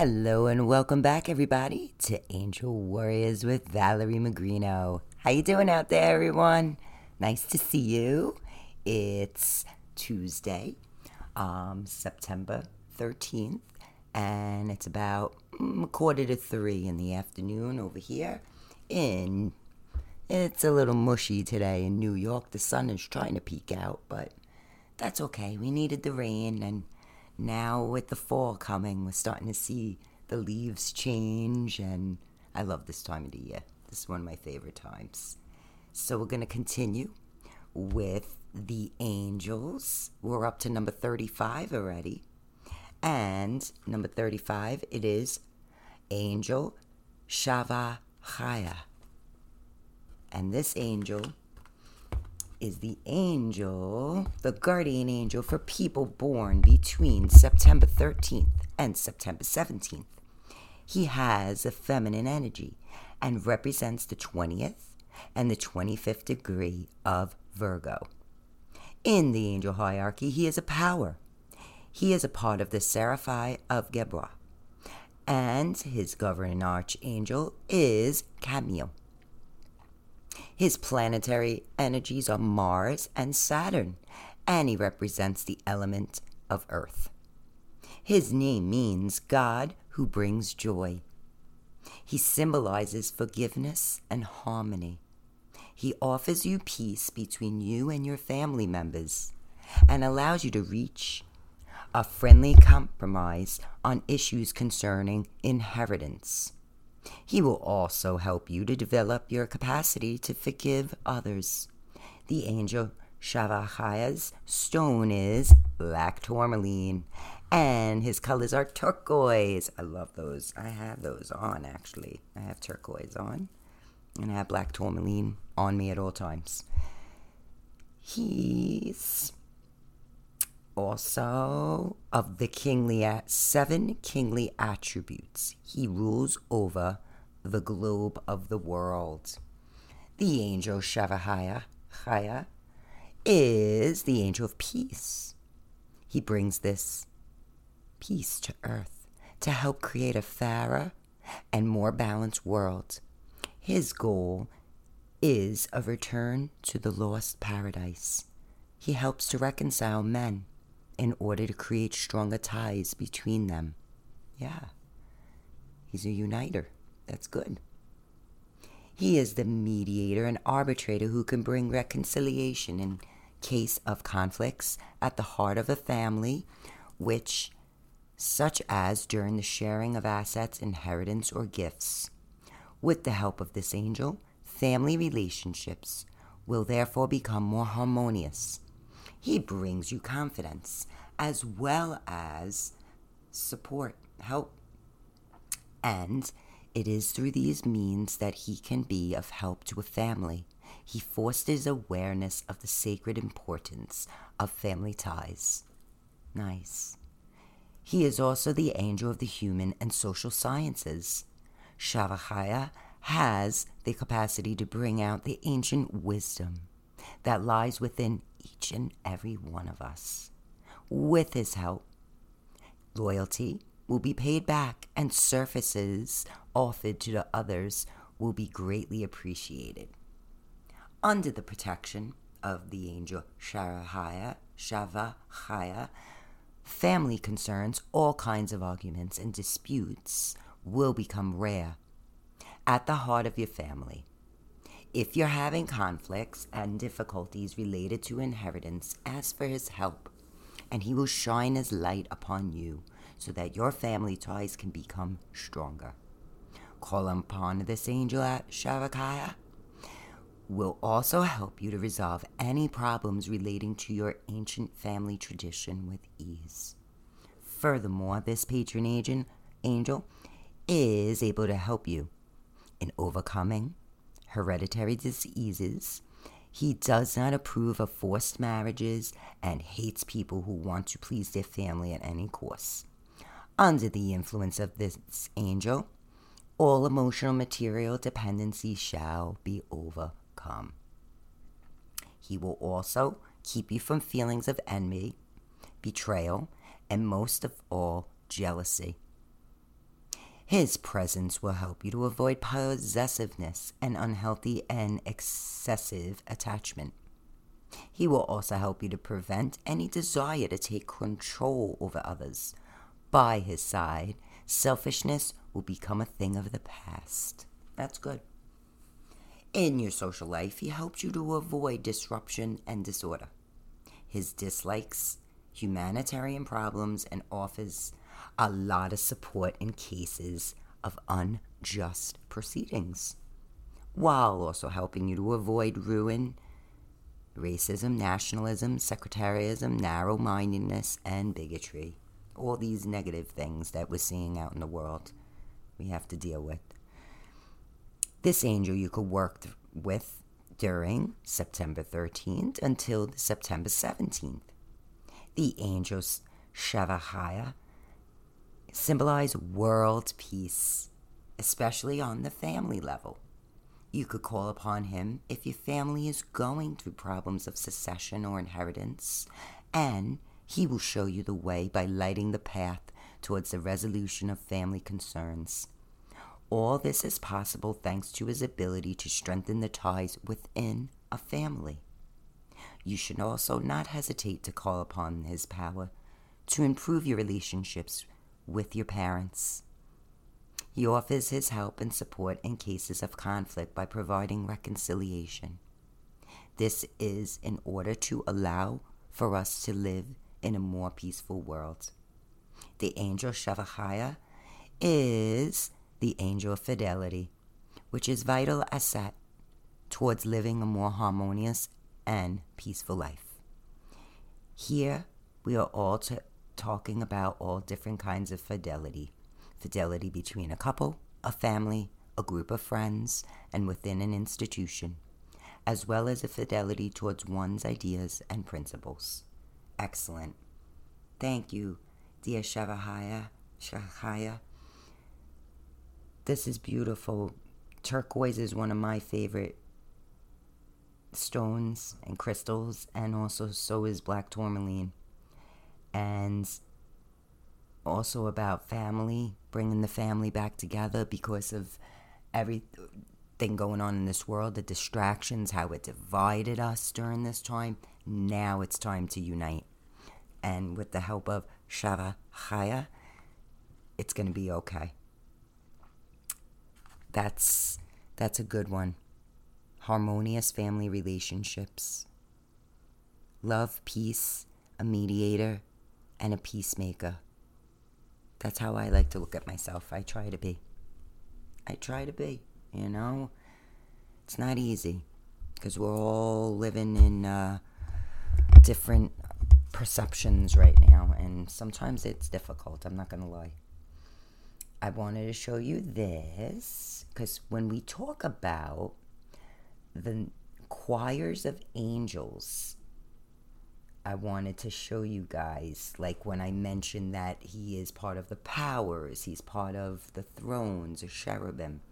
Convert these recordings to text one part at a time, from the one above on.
Hello and welcome back, everybody, to Angel Warriors with Valerie Magrino. How you doing out there, everyone? Nice to see you. It's Tuesday, um, September 13th, and it's about mm, quarter to three in the afternoon over here. In it's a little mushy today in New York. The sun is trying to peek out, but that's okay. We needed the rain and now with the fall coming, we're starting to see the leaves change, and I love this time of the year. This is one of my favorite times. So we're going to continue with the angels. We're up to number 35 already. And number 35, it is Angel Chavakhiah. And this angel is the angel, the guardian angel for people born between September 13th and September 17th. He has a feminine energy and represents the 20th and the 25th degree of Virgo. In the angel hierarchy, he is a power. He is a part of the Sephirah of Geburah, and his governing archangel is Chamuel. His planetary energies are Mars and Saturn, and he represents the element of Earth. His name means God who brings joy. He symbolizes forgiveness and harmony. He offers you peace between you and your family members and allows you to reach a friendly compromise on issues concerning inheritance. He will also help you to develop your capacity to forgive others. The angel Chavakhiah's stone is black tourmaline, and his colors are turquoise. I love those. I have those on actually. I have turquoise on, and I have black tourmaline on me at all times. He's also of the kingly seven kingly attributes. He rules over the globe of the world. The angel Shavahaya Chaya, is the angel of peace. He brings this peace to earth to help create a fairer and more balanced world. His goal is a return to the lost paradise. He helps to reconcile men in order to create stronger ties between them. Yeah, he's a uniter. That's good. He is the mediator and arbitrator who can bring reconciliation in case of conflicts at the heart of a family, which, such as during the sharing of assets, inheritance, or gifts. With the help of this angel, family relationships will therefore become more harmonious he brings you confidence as well as support, help. And it is through these means that he can be of help to a family. He fosters awareness of the sacred importance of family ties. Nice. He is also the angel of the human and social sciences. Chavakhiah has the capacity to bring out the ancient wisdom that lies within each and every one of us. With his help, loyalty will be paid back and services offered to the others will be greatly appreciated. Under the protection of the angel Sharahaya, Chavakhiah, family concerns, all kinds of arguments and disputes will become rare. At the heart of your family if you're having conflicts and difficulties related to inheritance, ask for his help, and he will shine his light upon you so that your family ties can become stronger. Call upon this angel at Chavakhiah will also help you to resolve any problems relating to your ancient family tradition with ease. Furthermore, this patron agent, angel is able to help you in overcoming hereditary diseases. He does not approve of forced marriages and hates people who want to please their family at any cost. Under the influence of this angel, all emotional material dependency shall be overcome. He will also keep you from feelings of envy, betrayal, and most of all, jealousy. His presence will help you to avoid possessiveness and unhealthy and excessive attachment. He will also help you to prevent any desire to take control over others. By his side, selfishness will become a thing of the past. That's good. In your social life, he helps you to avoid disruption and disorder. His dislikes humanitarian problems and offers a lot of support in cases of unjust proceedings, while also helping you to avoid ruin racism, nationalism, sectarianism, narrow mindedness, and bigotry. All these negative things that we're seeing out in the world, we have to deal with. This angel you could work th- with during September 13th until September 17th. The angels Shavahaya symbolize world peace, especially on the family level. You could call upon him if your family is going through problems of succession or inheritance, and he will show you the way by lighting the path towards the resolution of family concerns. All this is possible thanks to his ability to strengthen the ties within a family. You should also not hesitate to call upon his power to improve your relationships with your parents he offers his help and support in cases of conflict by providing reconciliation. This is in order to allow for us to live in a more peaceful world. The angel Shavahaya is the angel of fidelity, which is vital asset towards living a more harmonious and peaceful life. Here we are all t- talking about all different kinds of fidelity fidelity between a couple, a family, a group of friends, and within an institution, as well as a fidelity towards one's ideas and principles. Excellent. Thank you, dear Shavahaya. Shahaya. This is beautiful. Turquoise is one of my favorite stones and crystals, and also so is black tourmaline. And also about family, bringing the family back together because of everything going on in this world, the distractions, how it divided us during this time. Now it's time to unite. And with the help of Shava Chaya, it's going to be okay. That's that's a good one. Harmonious family relationships. Love, peace, a mediator, and a peacemaker. That's how I like to look at myself. I try to be. I try to be, you know? It's not easy because we're all living in uh, different perceptions right now, and sometimes it's difficult. I'm not going to lie. I wanted to show you this because when we talk about the choirs of angels I wanted to show you guys. Like when I mentioned that he is part of the powers, he's part of the thrones or cherubim.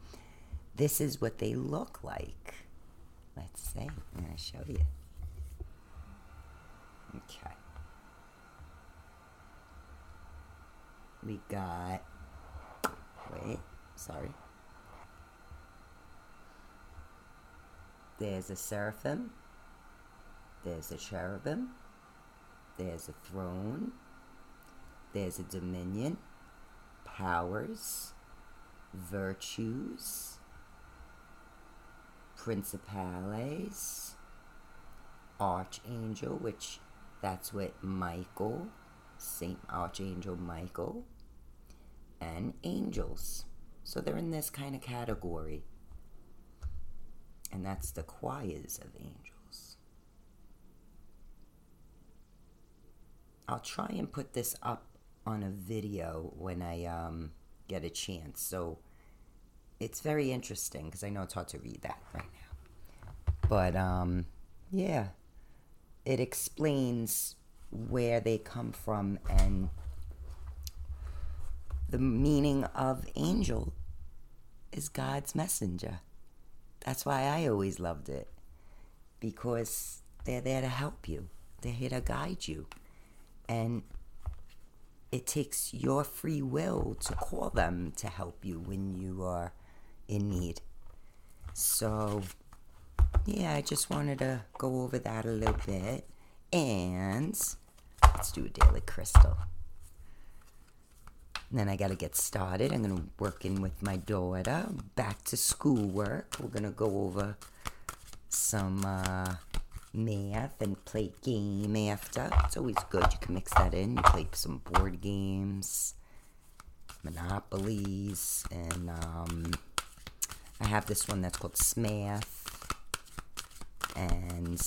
This is what they look like. Let's see. I'm going to show you. Okay. We got. Wait, sorry. There's a seraphim. There's a cherubim. There's a throne. There's a dominion, powers, virtues, principales, archangel, which that's what Michael, Saint Archangel Michael, and angels. So they're in this kind of category. And that's the choirs of angels. I'll try and put this up on a video when I um, get a chance. So it's very interesting because I know it's hard to read that right now. But um, yeah, it explains where they come from and the meaning of angel is God's messenger. That's why I always loved it because they're there to help you, they're here to guide you. And it takes your free will to call them to help you when you are in need. So, yeah, I just wanted to go over that a little bit. And let's do a daily crystal. Then I got to get started. I'm going to work in with my daughter. Back to school work. We're going to go over some uh, math and play game after. It's always good. You can mix that in. You play some board games, monopolies, and um, I have this one that's called Smath, and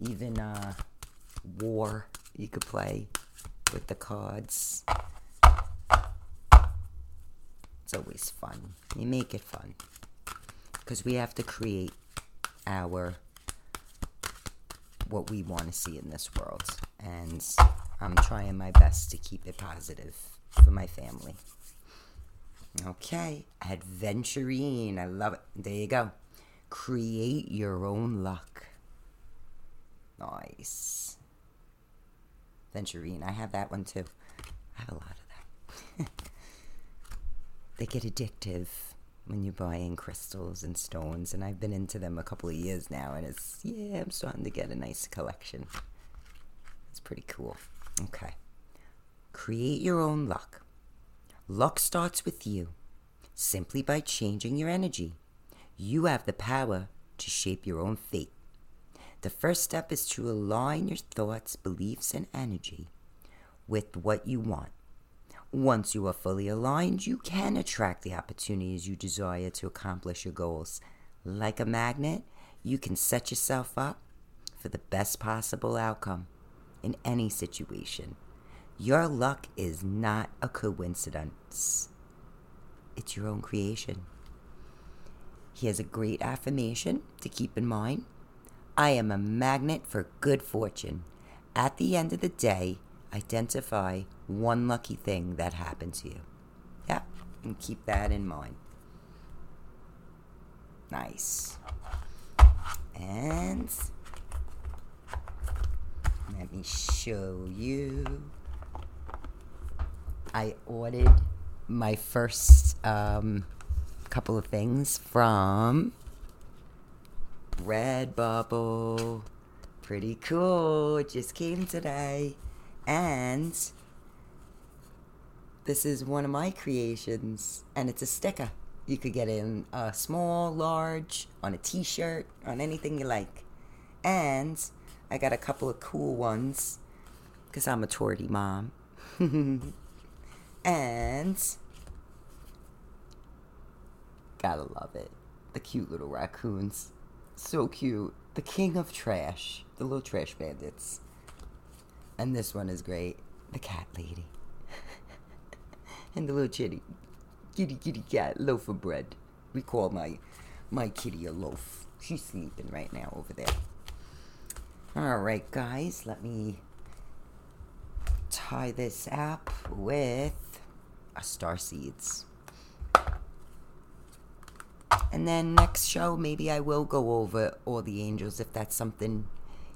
even uh, War you could play with the cards. It's always fun. You make it fun. Because we have to create our what we want to see in this world. And I'm trying my best to keep it positive for my family. Okay, aventurine. I love it. There you go. Create your own luck. Nice. Venturine. I have that one too. I have a lot of that. they get addictive when you're buying crystals and stones, and I've been into them a couple of years now, and it's, yeah, I'm starting to get a nice collection. It's pretty cool. Okay. Create your own luck. Luck starts with you, simply by changing your energy. You have the power to shape your own fate. The first step is to align your thoughts, beliefs, and energy with what you want. Once you are fully aligned, you can attract the opportunities you desire to accomplish your goals. Like a magnet, you can set yourself up for the best possible outcome in any situation. Your luck is not a coincidence, it's your own creation. Here's a great affirmation to keep in mind I am a magnet for good fortune. At the end of the day, identify one lucky thing that happened to you. Yeah, and keep that in mind. Nice. And let me show you. I ordered my first um, couple of things from Redbubble. Pretty cool. It just came today. And this is one of my creations, and it's a sticker. You could get in a small, large, on a t shirt, on anything you like. And I got a couple of cool ones because I'm a torty mom. and gotta love it. The cute little raccoons. So cute. The king of trash. The little trash bandits. And this one is great. The cat lady. and the little kitty. Kitty kitty cat loaf of bread. We call my my kitty a loaf. She's sleeping right now over there. Alright guys, let me tie this up with a star seeds. And then next show, maybe I will go over all the angels if that's something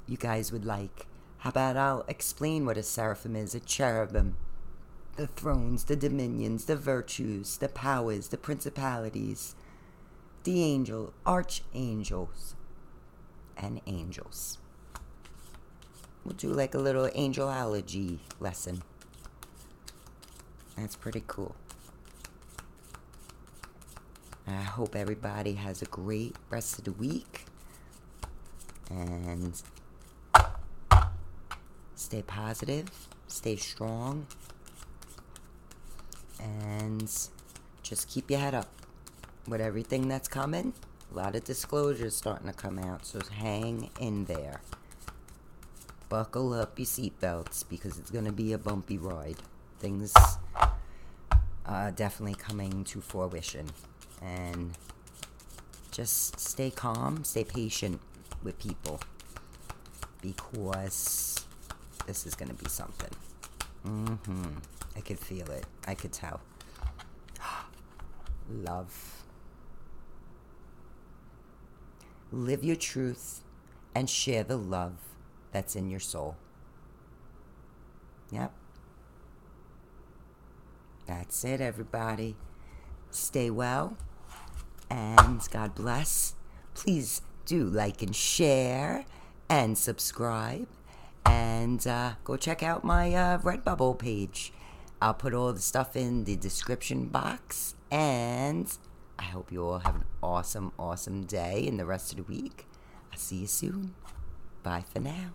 you guys would like. How about I'll explain what a seraphim is, a cherubim, the thrones, the dominions, the virtues, the powers, the principalities, the angel, archangels, and angels. We'll do like a little angelology lesson. That's pretty cool. I hope everybody has a great rest of the week. And stay positive, stay strong, and just keep your head up with everything that's coming. A lot of disclosures starting to come out, so hang in there. Buckle up your seatbelts because it's going to be a bumpy ride. Things are definitely coming to fruition and just stay calm, stay patient with people because this is going to be something. Mm-hmm. I could feel it. I could tell. Love. Live your truth and share the love that's in your soul. Yep. That's it, everybody. Stay well and God bless. Please do like and share and subscribe and uh, go check out my uh, Redbubble page. I'll put all the stuff in the description box and I hope you all have an awesome, awesome day and the rest of the week. I'll see you soon. Bye for now.